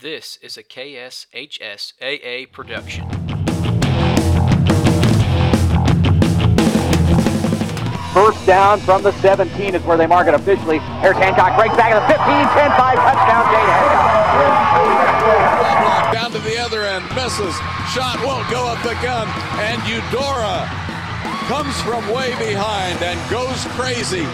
This is a KSHSAA production. First down from the 17 is where they mark it officially. Here's Hancock, breaks back at the 15, 10, 5, touchdown, Jade Hancock. Down to the other end, misses. Shot won't go up the gun, and Eudora comes from way behind and goes crazy.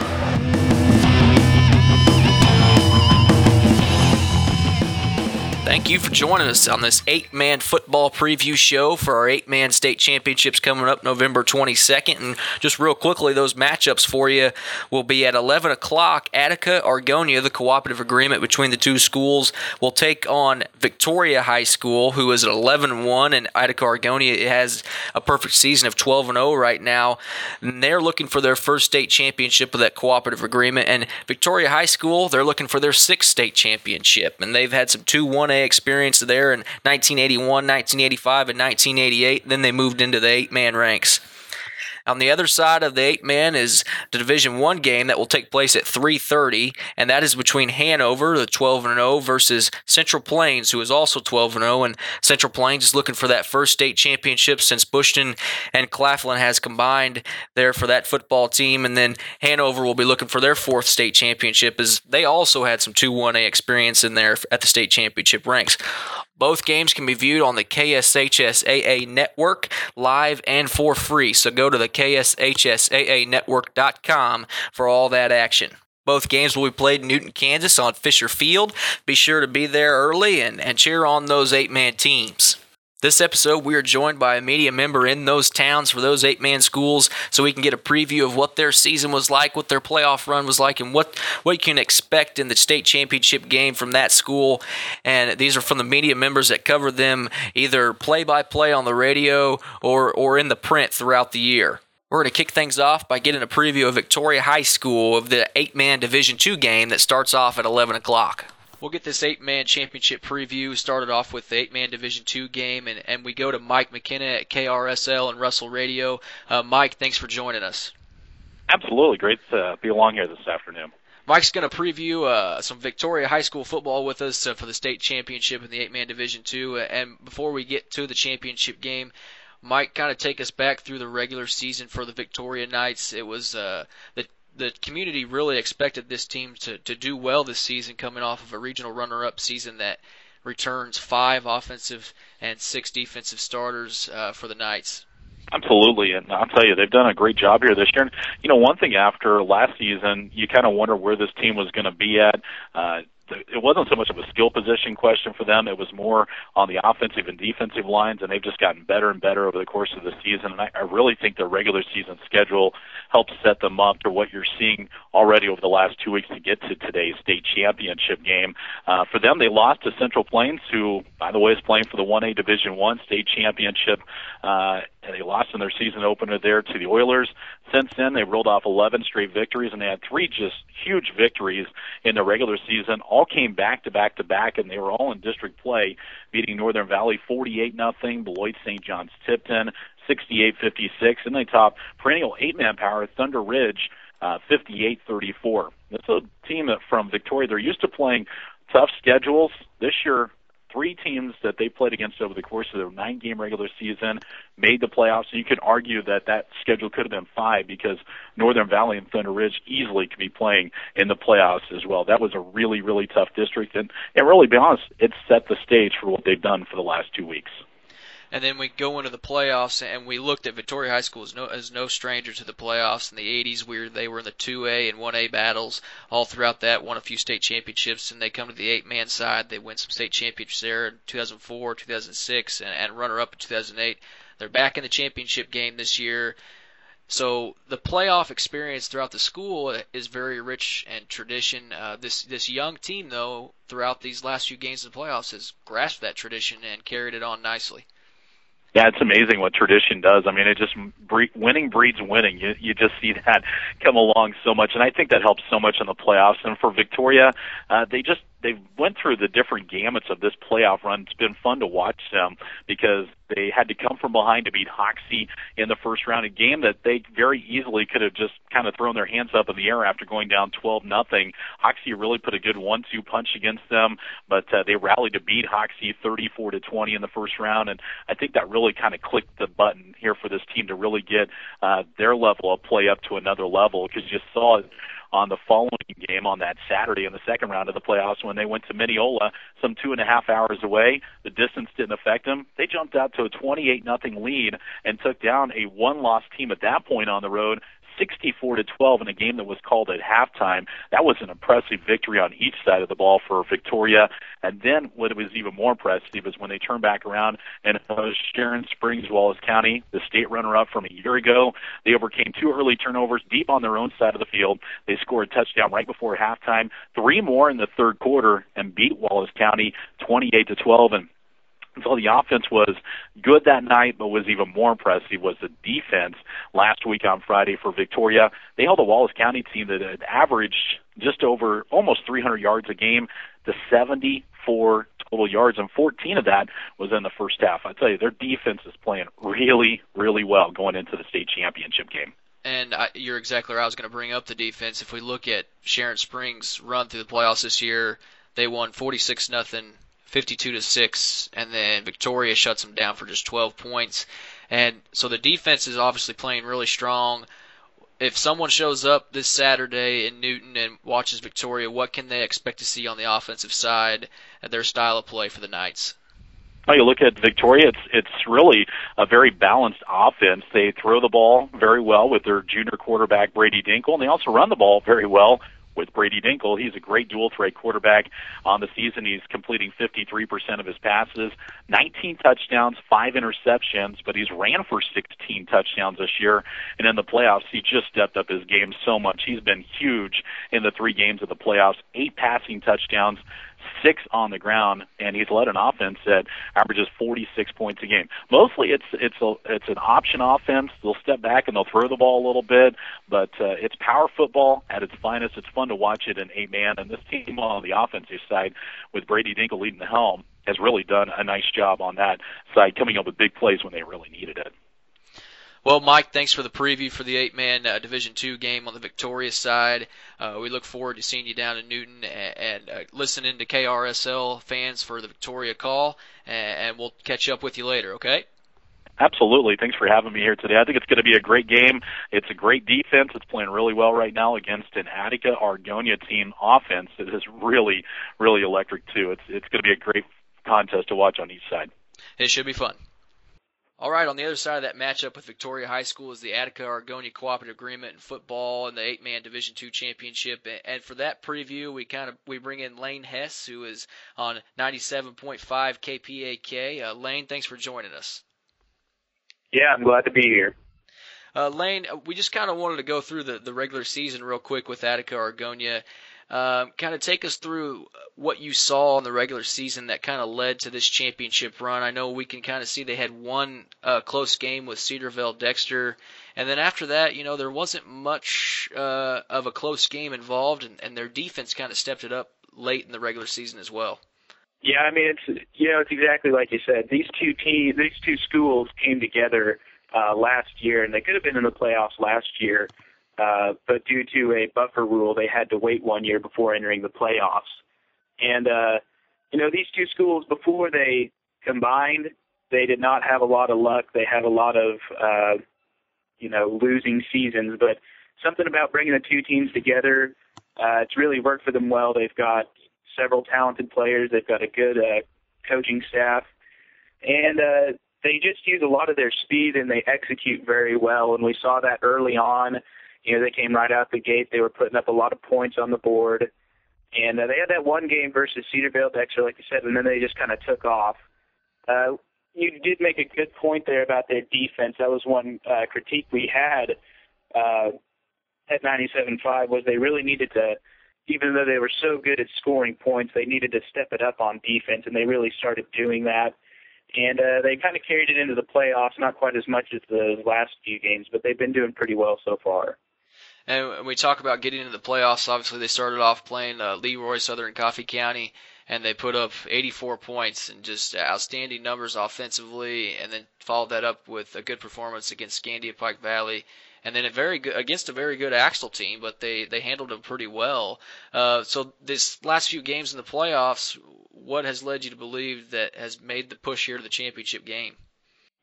Thank you for joining us on this eight man football preview show for our eight man state championships coming up November 22nd. And just real quickly, those matchups for you will be at 11 o'clock. Attica Argonia, the cooperative agreement between the two schools, will take on Victoria High School, who is at 11 1. And Attica Argonia has a perfect season of 12 0 right now. And they're looking for their first state championship of that cooperative agreement. And Victoria High School, they're looking for their sixth state championship. And they've had some 2 1 experience there in 1981, 1985, and 1988. Then they moved into the eight man ranks. On the other side of the eight man is the Division One game that will take place at 3:30, and that is between Hanover, the 12 and 0, versus Central Plains, who is also 12 and 0. And Central Plains is looking for that first state championship since Bushton and Claflin has combined there for that football team. And then Hanover will be looking for their fourth state championship, as they also had some 2 1A experience in there at the state championship ranks. Both games can be viewed on the KSHSAA network live and for free. So go to the KSHSAA for all that action. Both games will be played in Newton, Kansas on Fisher Field. Be sure to be there early and, and cheer on those eight man teams. This episode, we are joined by a media member in those towns for those eight man schools so we can get a preview of what their season was like, what their playoff run was like, and what, what you can expect in the state championship game from that school. And these are from the media members that cover them either play by play on the radio or, or in the print throughout the year. We're going to kick things off by getting a preview of Victoria High School of the eight man Division II game that starts off at 11 o'clock. We'll get this eight man championship preview started off with the eight man Division two game, and, and we go to Mike McKenna at KRSL and Russell Radio. Uh, Mike, thanks for joining us. Absolutely. Great to be along here this afternoon. Mike's going to preview uh, some Victoria High School football with us uh, for the state championship in the eight man Division two. And before we get to the championship game, Mike, kind of take us back through the regular season for the Victoria Knights. It was uh, the the community really expected this team to, to do well this season, coming off of a regional runner-up season that returns five offensive and six defensive starters uh, for the Knights. Absolutely, and I'll tell you, they've done a great job here this year. And, you know, one thing after last season, you kind of wonder where this team was going to be at. Uh, it wasn't so much of a skill position question for them. It was more on the offensive and defensive lines, and they've just gotten better and better over the course of the season. And I, I really think their regular season schedule helps set them up for what you're seeing already over the last two weeks to get to today's state championship game. Uh, for them, they lost to Central Plains, who, by the way, is playing for the 1A Division One state championship. Uh, and they lost in their season opener there to the Oilers. Since then, they rolled off 11 straight victories, and they had three just huge victories in the regular season. All came back to back to back, and they were all in district play, beating Northern Valley 48 nothing, Beloit St. John's Tipton 68-56, and they top perennial eight-man power Thunder Ridge uh, 58-34. It's a team from Victoria. They're used to playing tough schedules. This year, three teams that they played against over the course of their nine game regular season made the playoffs. And you could argue that that schedule could have been five because Northern Valley and Thunder Ridge easily could be playing in the playoffs as well. That was a really, really tough district. And, and really, be honest, it set the stage for what they've done for the last two weeks and then we go into the playoffs and we looked at Victoria High School as no as no stranger to the playoffs in the 80s where they were in the 2A and 1A battles all throughout that won a few state championships and they come to the eight man side they win some state championships there in 2004 2006 and, and runner up in 2008 they're back in the championship game this year so the playoff experience throughout the school is very rich and tradition. Uh, this this young team, though, throughout these last few games of the playoffs, has grasped that tradition and carried it on nicely. Yeah, it's amazing what tradition does. I mean, it just bre- winning breeds winning. You you just see that come along so much, and I think that helps so much in the playoffs. And for Victoria, uh, they just they've went through the different gamuts of this playoff run. It's been fun to watch them because they had to come from behind to beat Hoxie in the first round, a game that they very easily could have just kind of thrown their hands up in the air after going down 12 nothing. Hoxie really put a good one-two punch against them, but uh, they rallied to beat Hoxie 34 to 20 in the first round, and I think that really kind of clicked the button here for this team to really get uh, their level of play up to another level because you saw it on the following game on that Saturday in the second round of the playoffs when they went to Mineola, some two and a half hours away. The distance didn't affect them. They jumped out to a 28 nothing lead and took down a one-loss team at that point on the road 64 to 12 in a game that was called at halftime. That was an impressive victory on each side of the ball for Victoria. And then what was even more impressive is when they turned back around and was Sharon Springs, Wallace County, the state runner-up from a year ago. They overcame two early turnovers deep on their own side of the field. They scored a touchdown right before halftime, three more in the third quarter, and beat Wallace County 28 to 12. And so the offense was good that night, but was even more impressive was the defense last week on Friday for Victoria. They held a Wallace County team that had averaged just over almost 300 yards a game to 74 total yards, and 14 of that was in the first half. I tell you, their defense is playing really, really well going into the state championship game. And I, you're exactly right. I was going to bring up the defense. If we look at Sharon Springs' run through the playoffs this year, they won 46 nothing 52 to 6 and then Victoria shuts them down for just 12 points. And so the defense is obviously playing really strong. If someone shows up this Saturday in Newton and watches Victoria, what can they expect to see on the offensive side and their style of play for the Knights? Well, you look at Victoria; it's it's really a very balanced offense. They throw the ball very well with their junior quarterback Brady Dinkle, and they also run the ball very well with Brady Dinkle. He's a great dual threat quarterback on the season. He's completing 53% of his passes, 19 touchdowns, five interceptions, but he's ran for 16 touchdowns this year. And in the playoffs, he just stepped up his game so much. He's been huge in the three games of the playoffs, eight passing touchdowns, six on the ground, and he's led an offense that averages 46 points a game. Mostly, it's it's a it's an option offense. They'll step back and they'll throw the ball a little bit, but uh, it's power football at its finest. It's fun to watch it in eight man, and this team on the offensive side with Brady Dinkle leading the helm has really done a nice job on that side, coming up with big plays when they really needed it. Well, Mike, thanks for the preview for the eight-man uh, Division Two game on the Victoria side. Uh, we look forward to seeing you down in Newton and, and uh, listening to KRSL fans for the Victoria call, and, and we'll catch up with you later. Okay? Absolutely. Thanks for having me here today. I think it's going to be a great game. It's a great defense. It's playing really well right now against an Attica Argonia team offense that is really, really electric too. It's it's going to be a great contest to watch on each side. It should be fun. All right, on the other side of that matchup with Victoria High School is the Attica Argonia Cooperative Agreement in football and the eight-man Division Two championship. And for that preview, we kind of we bring in Lane Hess, who is on 97.5 KPAK. Uh, Lane, thanks for joining us. Yeah, I'm glad to be here. Uh, Lane, we just kind of wanted to go through the, the regular season real quick with Attica Argonia. Um, kind of take us through what you saw in the regular season that kind of led to this championship run. I know we can kind of see they had one uh, close game with Cedar Vale Dexter, and then after that, you know, there wasn't much uh, of a close game involved, and, and their defense kind of stepped it up late in the regular season as well. Yeah, I mean it's you know it's exactly like you said. These two teams, these two schools came together uh, last year, and they could have been in the playoffs last year uh, but due to a buffer rule, they had to wait one year before entering the playoffs. And uh, you know, these two schools before they combined, they did not have a lot of luck. They had a lot of uh, you know losing seasons, but something about bringing the two teams together, uh, it's really worked for them well. They've got several talented players. They've got a good uh, coaching staff, and uh, they just use a lot of their speed and they execute very well. And we saw that early on you know, they came right out the gate. They were putting up a lot of points on the board. And uh, they had that one game versus Cedar Vale Dexter, like you said, and then they just kind of took off. Uh, you did make a good point there about their defense. That was one uh, critique we had uh, at 97.5 was they really needed to, even though they were so good at scoring points, they needed to step it up on defense, and they really started doing that. And uh, they kind of carried it into the playoffs, not quite as much as the last few games, but they've been doing pretty well so far. And we talk about getting into the playoffs. Obviously, they started off playing uh, LeRoy Southern Coffey County, and they put up 84 points and just outstanding numbers offensively, and then followed that up with a good performance against Scandia Pike Valley and then a very good against a very good Axtell team, but they they handled them pretty well. Uh, so this last few games in the playoffs, what has led you to believe that has made the push here to the championship game?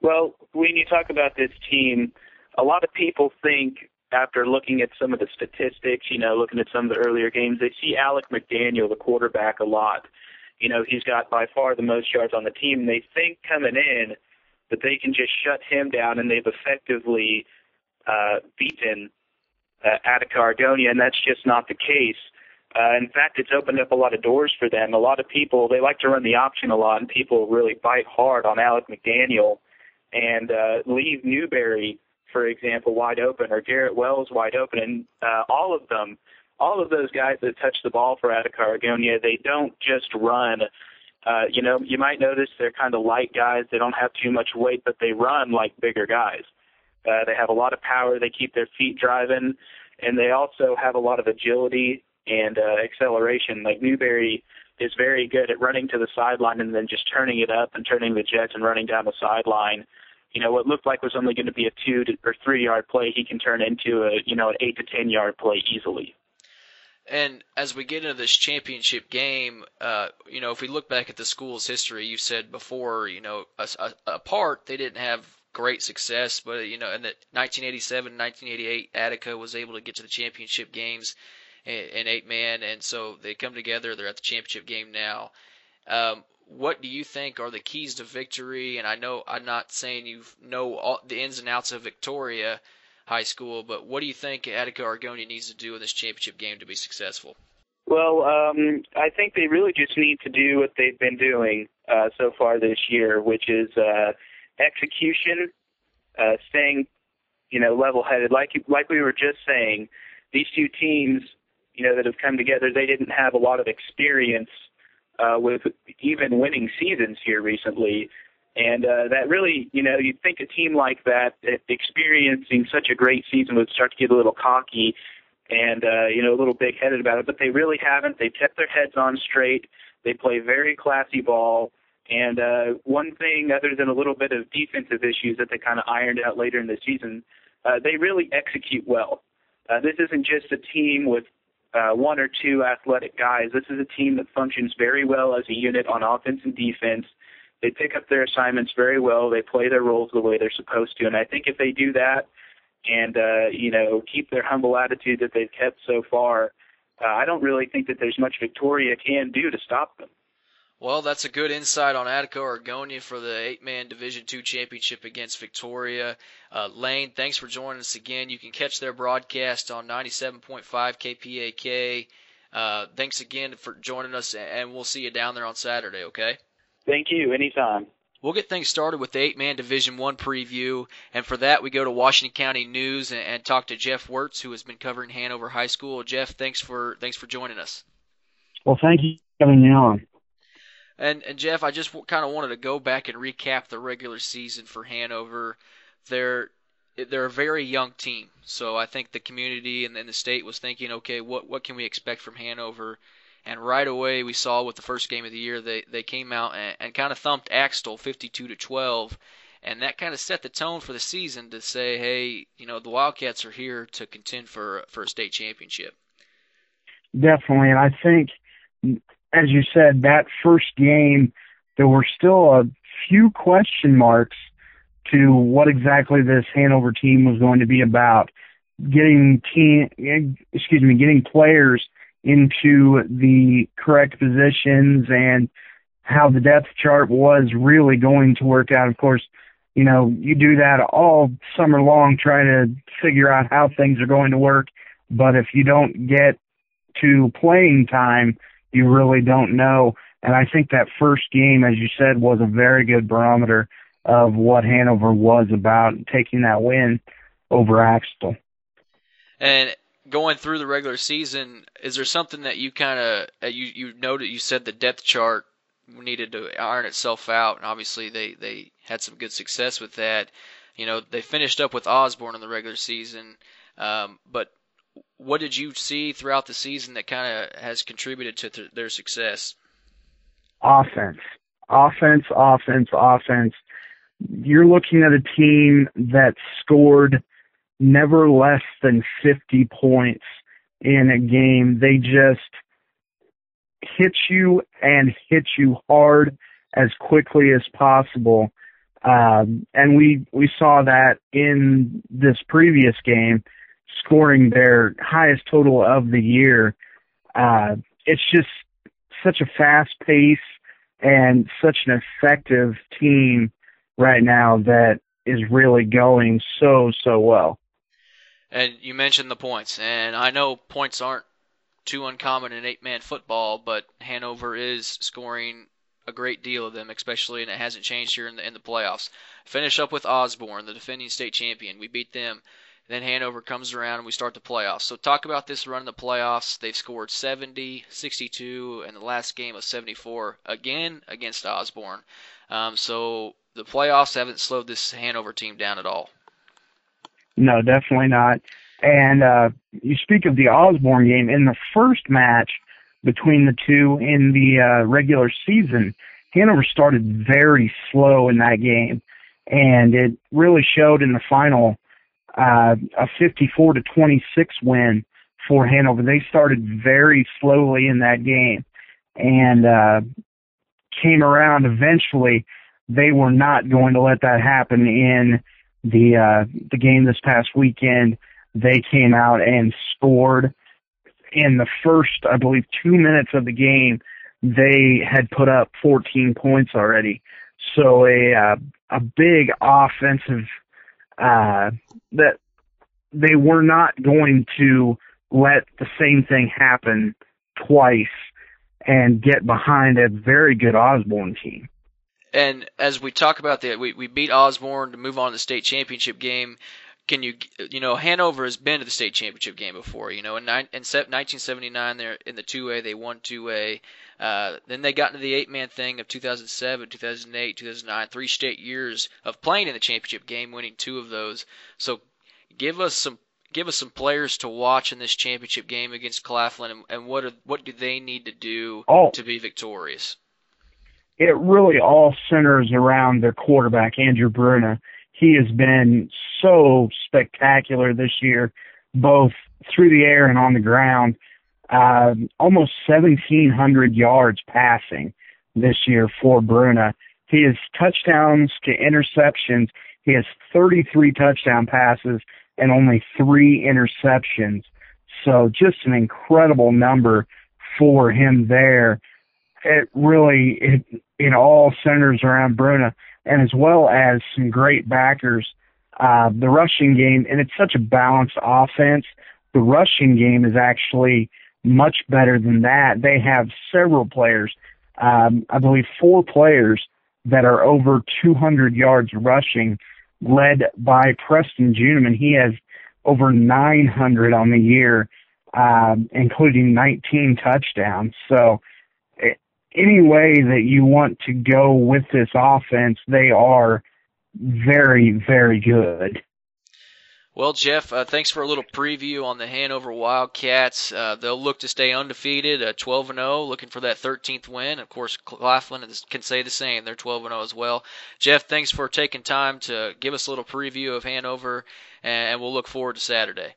Well, when you talk about this team, a lot of people think after looking at some of the statistics, you know, looking at some of the earlier games, they see Alec McDaniel, the quarterback, a lot. You know, he's got by far the most yards on the team. They think coming in that they can just shut him down, and they've effectively uh, beaten uh, Attica Argonia, and that's just not the case. Uh, in fact, it's opened up a lot of doors for them. A lot of people they like to run the option a lot, and people really bite hard on Alec McDaniel and uh, leave Newberry, for example, wide open, or Garrett Wells wide open, and uh, all of them, all of those guys that touch the ball for Attica Argonia, they don't just run. Uh, you know, you might notice they're kind of light guys. They don't have too much weight, but they run like bigger guys. Uh, they have a lot of power. They keep their feet driving, and they also have a lot of agility and uh, acceleration. Like Newberry is very good at running to the sideline and then just turning it up and turning the jets and running down the sideline. You know, what looked like was only going to be a two to, or three yard play, he can turn into a you know an eight to ten yard play easily. And as we get into this championship game, uh, you know, if we look back at the school's history, you said before, you know, a, a, a part they didn't have great success. But you know, in the 1987, 1988, Attica was able to get to the championship games in eight man, and so they come together. They're at the championship game now. Um, what do you think are the keys to victory? And I know I'm not saying you know all the ins and outs of Victoria High School, but what do you think Attica Argonia needs to do in this championship game to be successful? Well, um, I think they really just need to do what they've been doing uh, so far this year, which is uh, execution, uh, staying, you know, level-headed. Like like we were just saying, these two teams, you know, that have come together, they didn't have a lot of experience uh, with even winning seasons here recently. And uh, that really, you know, you'd think a team like that, experiencing such a great season, would start to get a little cocky and, uh, you know, a little big headed about it. But they really haven't. They've kept their heads on straight. They play very classy ball. And uh, one thing, other than a little bit of defensive issues that they kind of ironed out later in the season, uh, they really execute well. Uh, this isn't just a team with uh, one or two athletic guys. This is a team that functions very well as a unit on offense and defense. They pick up their assignments very well. They play their roles the way they're supposed to. And I think if they do that and, uh, you know, keep their humble attitude that they've kept so far, uh, I don't really think that there's much Victoria can do to stop them. Well, that's a good insight on Attica Argonia for the eight-man Division Two championship against Victoria. Uh, Lane, thanks for joining us again. You can catch their broadcast on 97.5 KPAK. Uh, thanks again for joining us, and we'll see you down there on Saturday. Okay? Thank you. Anytime. We'll get things started with the eight-man Division One preview, and for that we go to Washington County News and, and talk to Jeff Wirtz, who has been covering Hanover High School. Jeff, thanks for thanks for joining us. Well, thank you for having me on. And and Jeff, I just kind of wanted to go back and recap the regular season for Hanover. They're they're a very young team, so I think the community and, and the state was thinking, okay, what what can we expect from Hanover? And right away, we saw with the first game of the year, they they came out and, and kind of thumped Axtell 52 to 12, and that kind of set the tone for the season to say, hey, you know, the Wildcats are here to contend for for a state championship. Definitely, and I think as you said, that first game, there were still a few question marks to what exactly this Hanover team was going to be about. Getting team, excuse me, getting players into the correct positions and how the depth chart was really going to work out. Of course, you know, you do that all summer long trying to figure out how things are going to work. But if you don't get to playing time, you really don't know. And I think that first game, as you said, was a very good barometer of what Hanover was about taking that win over Axtell. And going through the regular season, is there something that you kind of uh, you you noted? You said the depth chart needed to iron itself out, and obviously they they had some good success with that. You know, they finished up with Osborne in the regular season, um, but what did you see throughout the season that kind of has contributed to th- their success? Offense, offense, offense, offense. You're looking at a team that scored never less than 50 points in a game. They just hit you and hit you hard as quickly as possible. Um, and we we saw that in this previous game, scoring their highest total of the year. Uh, it's just such a fast pace and such an effective team right now that is really going so so well. And you mentioned the points, and I know points aren't too uncommon in eight-man football, but Hanover is scoring a great deal of them, especially, and it hasn't changed here in the in the playoffs. Finish up with Osborne, the defending state champion. We beat them. Then Hanover comes around and we start the playoffs. So talk about this run in the playoffs. They've scored 70, 62, and the last game of 74 again against Osborne. Um, so the playoffs haven't slowed this Hanover team down at all. No, definitely not. And uh, you speak of the Osborne game in the first match between the two in the uh, regular season. Hanover started very slow in that game, and it really showed in the final. Uh, a 54 to 26 win for Hanover. They started very slowly in that game, and uh, came around eventually. They were not going to let that happen in the uh, the game this past weekend, they came out and scored in the first, I believe, two minutes of the game. They had put up 14 points already, so a uh, a big offensive uh, that they were not going to let the same thing happen twice and get behind a very good Osborne team. And as we talk about that, we, we beat Osborne to move on to the state championship game. Can you, you know, Hanover has been to the state championship game before. You know, in, in 1979, they're in the 2A, they won 2A. Uh, then they got into the eight man thing of 2007, 2008, 2009, three straight years of playing in the championship game, winning two of those. So give us some give us some players to watch in this championship game against Claflin, and, and what are, what do they need to do oh. to be victorious? it really all centers around their quarterback, Andrew Bruna. He has been so spectacular this year, both through the air and on the ground. Uh, almost 1,700 yards passing this year for Bruna. He has touchdowns to interceptions. He has 33 touchdown passes and only three interceptions. So just an incredible number for him there it really it it all centers around Bruna and as well as some great backers. Uh, the rushing game, and it's such a balanced offense. The rushing game is actually much better than that. They have several players, um, I believe four players that are over 200 yards rushing, led by Preston Juneman. He has over 900 on the year, um, including 19 touchdowns. So any way that you want to go with this offense, they are very, very good. Well, Jeff, uh, thanks for a little preview on the Hanover Wildcats. Uh, they'll look to stay undefeated, uh, 12 and 0, looking for that 13th win. Of course, Claflin can say the same; they're 12 and 0 as well. Jeff, thanks for taking time to give us a little preview of Hanover, and we'll look forward to Saturday.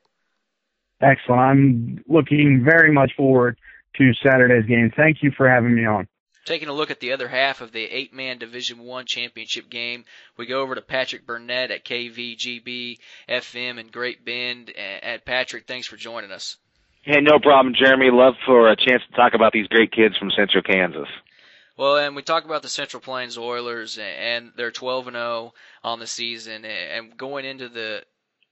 Excellent. I'm looking very much forward to Saturday's game. Thank you for having me on. Taking a look at the other half of the eight-man Division One championship game, we go over to Patrick Burnett at KVGB FM in Great Bend. And Patrick, thanks for joining us. Hey, no problem, Jeremy. Love for a chance to talk about these great kids from Central Kansas. Well, and we talk about the Central Plains Oilers, and they're 12 and 0 on the season, and going into the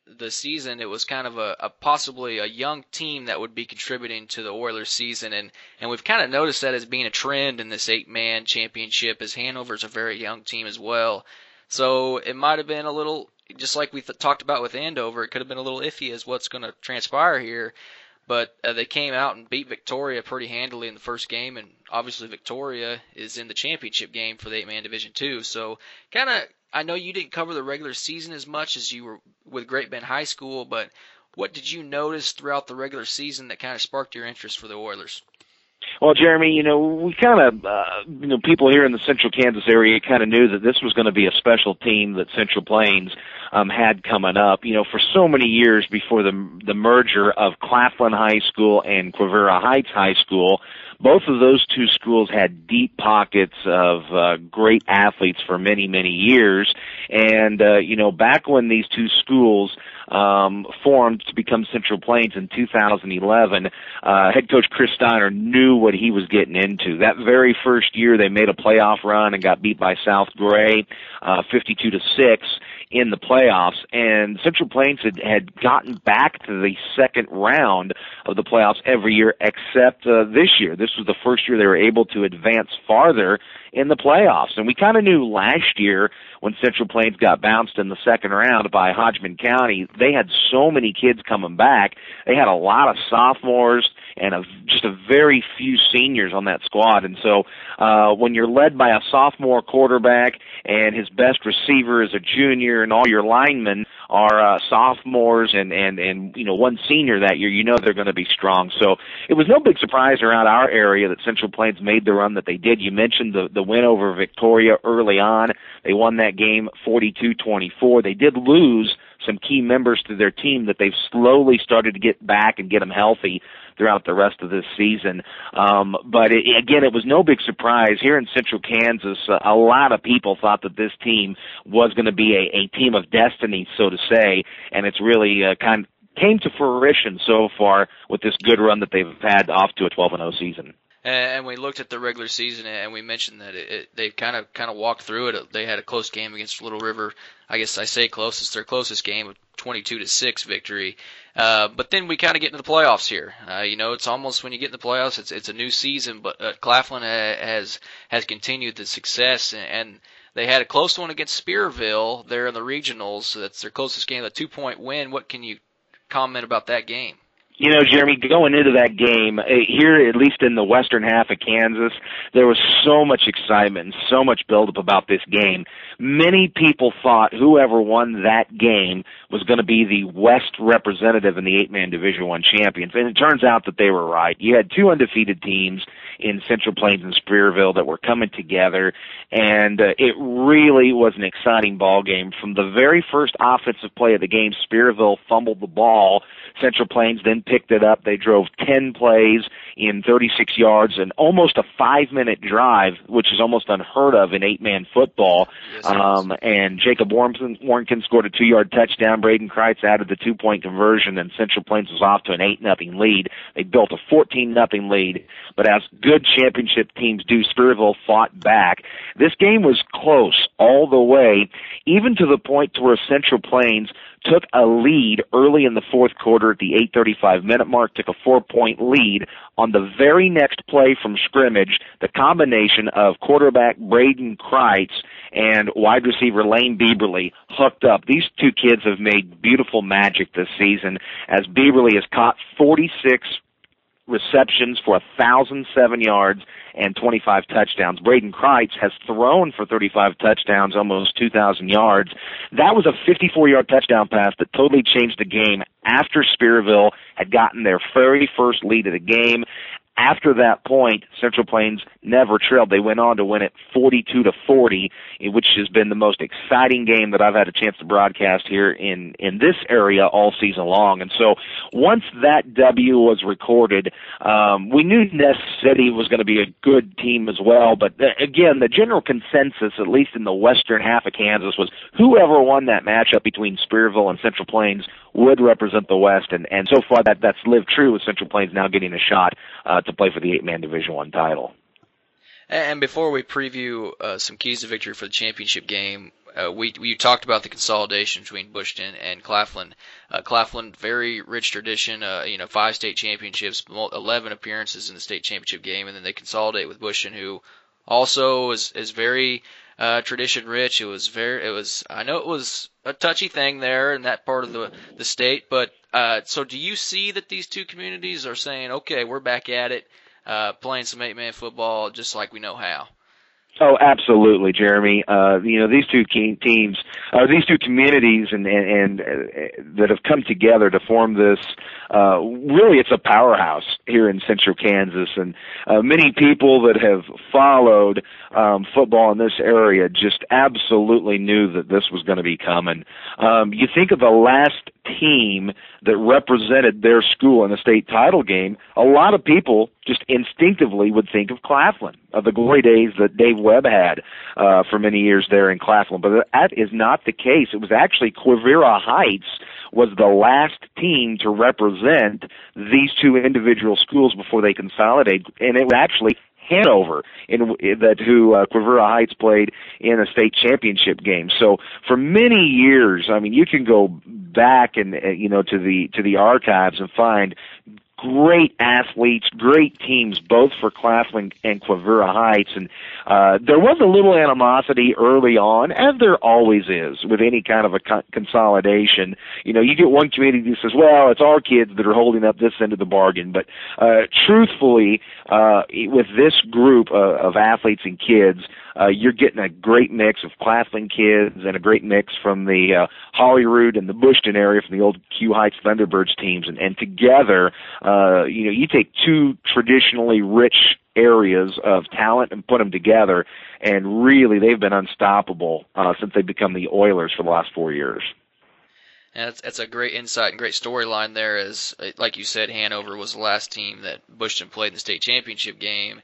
the season, it was kind of a, a, possibly a young team that would be contributing to the Oilers season, and and we've kind of noticed that as being a trend in this eight man championship, as Hanover's a very young team as well. So it might have been a little, just like we th- talked about with Andover, it could have been a little iffy as what's going to transpire here. But uh, they came out and beat Victoria pretty handily in the first game, and obviously Victoria is in the championship game for the eight man division too. So kind of I know you didn't cover the regular season as much as you were with Great Bend High School, but what did you notice throughout the regular season that kind of sparked your interest for the Oilers? Well, Jeremy, you know, we kind of, uh, you know, people here in the central Kansas area kind of knew that this was going to be a special team that Central Plains um, had coming up. You know, for so many years before the the merger of Claflin High School and Quivira Heights High School, both of those two schools had deep pockets of uh, great athletes for many, many years. And, uh, you know, back when these two schools um, formed to become Central Plains in 2011, uh, head coach Chris Steiner knew what he was getting into. That very first year, they made a playoff run and got beat by South Gray, uh, 52 to 6 in the playoffs, and Central Plains had, had gotten back to the second round of the playoffs every year except uh, this year. This was the first year they were able to advance farther in the playoffs. And we kind of knew last year when Central Plains got bounced in the second round by Hodgman County, they had so many kids coming back. They had a lot of sophomores and a, just a very few seniors on that squad. And so uh, when you're led by a sophomore quarterback and his best receiver is a junior and all your linemen are uh, sophomores and and and you know one senior that year, you know they're going to be strong. So it was no big surprise around our area that Central Plains made the run that they did. You mentioned the the win over Victoria early on. They won that game 42-24. They did lose some key members to their team that they've slowly started to get back and get them healthy throughout the rest of this season. Um, but it, again, it was no big surprise here in Central Kansas. Uh, a lot of people thought that this team was going to be a, a team of destiny, so to say, and it's really uh, kind came to fruition so far with this good run that they've had off to a 12 and 0 season and we looked at the regular season and we mentioned that it, it, they kind of kind of walked through it. They had a close game against Little River. I guess I say closest their closest game, 22 to six victory. Uh, but then we kind of get into the playoffs here. Uh, you know, it's almost when you get in the playoffs, it's it's a new season. But uh, Claflin has has continued the success and, and they had a close one against Spearville there in the regionals. So that's their closest game, a two point win. What can you comment about that game? You know, Jeremy, going into that game, eh, here, at least in the western half of Kansas, there was so much excitement and so much buildup about this game. Many people thought whoever won that game was going to be the West representative in the eight-man Division One champions, and it turns out that they were right. You had two undefeated teams in Central Plains and Spearville that were coming together, and uh, it really was an exciting ball game. From the very first offensive play of the game, Spearville fumbled the ball. Central Plains then picked it up. They drove 10 plays in 36 yards and almost a five minute drive, which is almost unheard of in eight man football. Yes, um, and Jacob Warnkin scored a two yard touchdown. Braden Kreitz added the two point conversion and Central Plains was off to an 8 nothing lead. They built a 14 nothing lead, but as good championship teams do, Spearville fought back. This game was close all the way, even to the point to where Central Plains took a lead early in the fourth quarter at the 8:35 minute mark, took a four-point lead on the very next play from scrimmage. The combination of quarterback Braden Kreitz and wide receiver Lane Bieberly hooked up. These two kids have made beautiful magic this season as Bieberly has caught 46 receptions for 1,007 yards and 25 touchdowns. Braden Kreitz has thrown for 35 touchdowns, almost 2,000 yards. That was a 54 yard touchdown pass that totally changed the game after Spearville had gotten their very first lead of the game after that point, Central Plains never trailed. They went on to win it 42 to 40, which has been the most exciting game that I've had a chance to broadcast here in in this area all season long. And so, once that W was recorded, um, we knew Ness City was going to be a good team as well. But uh, again, the general consensus, at least in the western half of Kansas, was whoever won that matchup between Spearville and Central Plains would represent the West, and and so far that that's lived true with Central Plains now getting a shot uh, to play for the eight man Division One title. And before we preview uh, some keys to victory for the championship game, uh, we we talked about the consolidation between Bushton and Claflin. Uh, Claflin, very rich tradition. Uh, you know, five state championships, eleven appearances in the state championship game, and then they consolidate with Bushton, who also is is very uh, tradition rich. It was very, it was, I know it was a touchy thing there in that part of the, the state, but, uh, so do you see that these two communities are saying, okay, we're back at it, uh, playing some eight man football just like we know how? Oh, absolutely, Jeremy. Uh, you know, these two teams, uh, these two communities, and and, and uh, that have come together to form this. Uh, really, it's a powerhouse here in Central Kansas, and uh, many people that have followed um, football in this area just absolutely knew that this was going to be coming. Um, you think of the last team that represented their school in a state title game, a lot of people just instinctively would think of Claflin, of the glory days that Dave Webb had uh, for many years there in Claflin. But that is not the case. It was actually Quivira Heights was the last team to represent these two individual schools before they consolidated, and it was actually Hanover, in, in that who uh, Quivira Heights played in a state championship game. So for many years, I mean, you can go back and uh, you know to the to the archives and find great athletes, great teams, both for Claflin and Quivira Heights. And uh, there was a little animosity early on, as there always is with any kind of a co- consolidation. You know, you get one community that says, well, it's our kids that are holding up this end of the bargain. But uh, truthfully, uh, with this group uh, of athletes and kids, uh, you're getting a great mix of Claflin kids and a great mix from the uh, Holyrood and the Bushton area from the old Q Heights Thunderbirds teams, and, and together, uh, you know, you take two traditionally rich areas of talent and put them together, and really they've been unstoppable uh, since they've become the Oilers for the last four years. And that's, that's a great insight and great storyline there. As like you said, Hanover was the last team that Bushton played in the state championship game,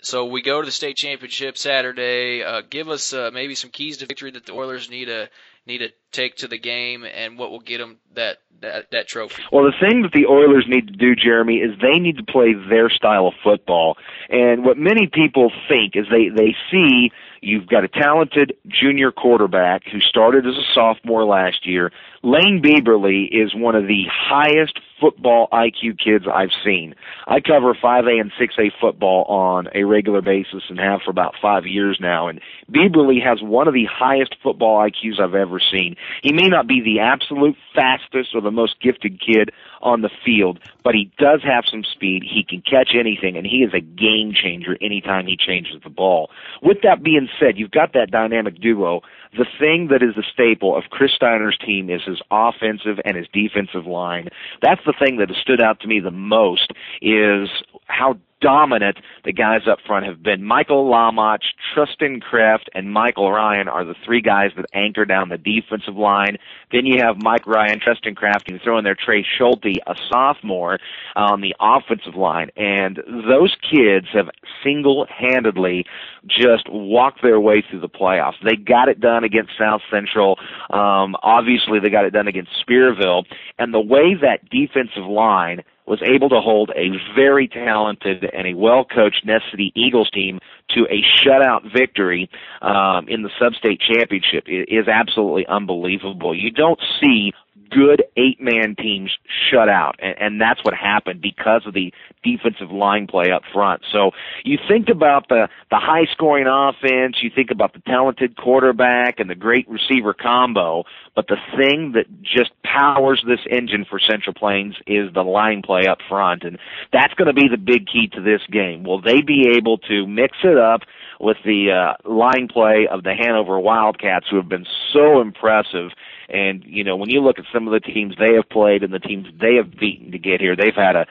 so we go to the state championship Saturday. Uh, give us uh, maybe some keys to victory that the Oilers need to need to take to the game, and what will get them that that, that trophy. Well, the thing that the Oilers need to do, Jeremy, is they need to play their style of football. And what many people think is they they see you've got a talented junior quarterback who started as a sophomore last year. Lane Bieberly is one of the highest football IQ kids I've seen. I cover 5A and 6A football on a regular basis and have for about five years now. And Bieberly has one of the highest football IQs I've ever seen. He may not be the absolute fastest or the most gifted kid on the field, but he does have some speed. He can catch anything, and he is a game changer anytime he changes the ball. With that being said, you've got that dynamic duo. The thing that is the staple of Chris Steiner's team is his offensive and his defensive line. That's the thing that has stood out to me the most is how dominant the guys up front have been. Michael Lamach, Tristan Kraft, and Michael Ryan are the three guys that anchor down the defensive line. Then you have Mike Ryan, Tristan Kraft, and throw in there Trey Schulte, a sophomore, on the offensive line. And those kids have single-handedly just walked their way through the playoffs. They got it done against South Central. Um, obviously, they got it done against Spearville. And the way that defensive line – was able to hold a very talented and a well coached Ness City Eagles team to a shutout victory um, in the sub-state championship it is absolutely unbelievable. You don't see good eight man teams shut out and, and that's what happened because of the defensive line play up front. So you think about the the high scoring offense you think about the talented quarterback and the great receiver combo but the thing that just powers this engine for central plains is the line play up front and that's going to be the big key to this game. Will they be able to mix it up with the uh, line play of the Hanover Wildcats, who have been so impressive and you know, when you look at some of the teams they have played and the teams they have beaten to get here, they've had a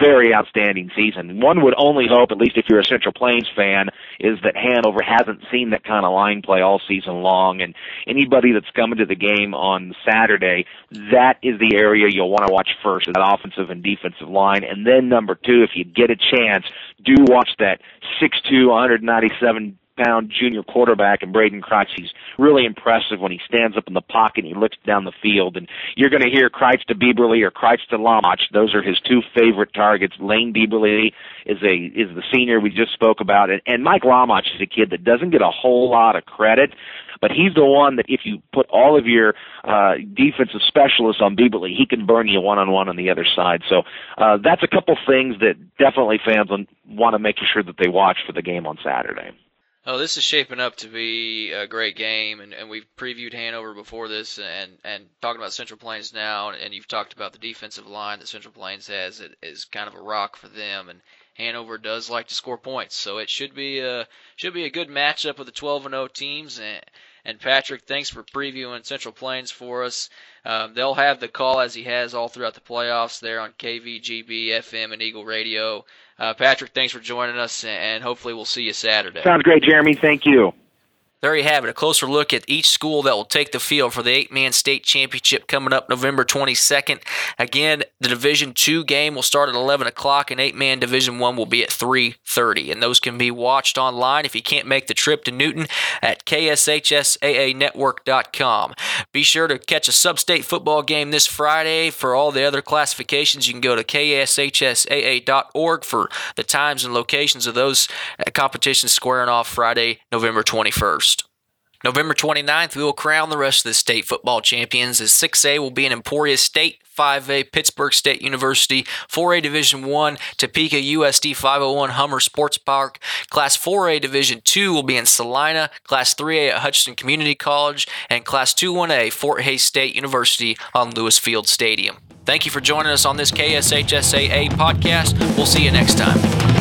very outstanding season. One would only hope, at least if you're a Central Plains fan, is that Hanover hasn't seen that kind of line play all season long. And anybody that's coming to the game on Saturday, that is the area you'll want to watch first, that offensive and defensive line. And then number two, if you get a chance, do watch that 6'2", 197 pound junior quarterback and Braden Kreitz. He's really impressive when he stands up in the pocket and he looks down the field. And you're going to hear Kreitz to Bieberly or Kreitz to Lamach. Those are his two favorite targets. Lane Bieberly is a is the senior we just spoke about, and, and Mike Lamach is a kid that doesn't get a whole lot of credit. But he's the one that if you put all of your uh, defensive specialists on Bieberly, he can burn you one on one on the other side. So uh, that's a couple things that definitely fans want to make sure that they watch for the game on Saturday. Oh, this is shaping up to be a great game, and, and we've previewed Hanover before this, and and talking about Central Plains now, and you've talked about the defensive line that Central Plains has it is kind of a rock for them, and Hanover does like to score points, so it should be a should be a good matchup of the 12 and 0 teams. And, and Patrick, thanks for previewing Central Plains for us. Um, they'll have the call as he has all throughout the playoffs there on KVGB, FM, and Eagle Radio. Uh, Patrick, thanks for joining us, and hopefully we'll see you Saturday. Sounds great, Jeremy. Thank you. There you have it, a closer look at each school that will take the field for the eight-man state championship coming up November 22nd. Again, the Division Two game will start at 11 o'clock, and eight-man Division One will be at 3:30, and those can be watched online if you can't make the trip to Newton at kshsaanetwork.com. Be sure to catch a sub-state football game this Friday. For all the other classifications, you can go to kshsaa.org for the times and locations of those uh, competitions squaring off Friday, November 21st. November 29th, we will crown the rest of the state football champions as 6A will be in Emporia State, 5A Pittsburgh State University, 4A Division 1 Topeka USD 501 Hummer Sports Park, Class 4A Division 2 will be in Salina, Class 3A at Hutchinson Community College, and Class 2-1A Fort Hays State University on Lewis Field Stadium. Thank you for joining us on this KSHSAA podcast. We'll see you next time.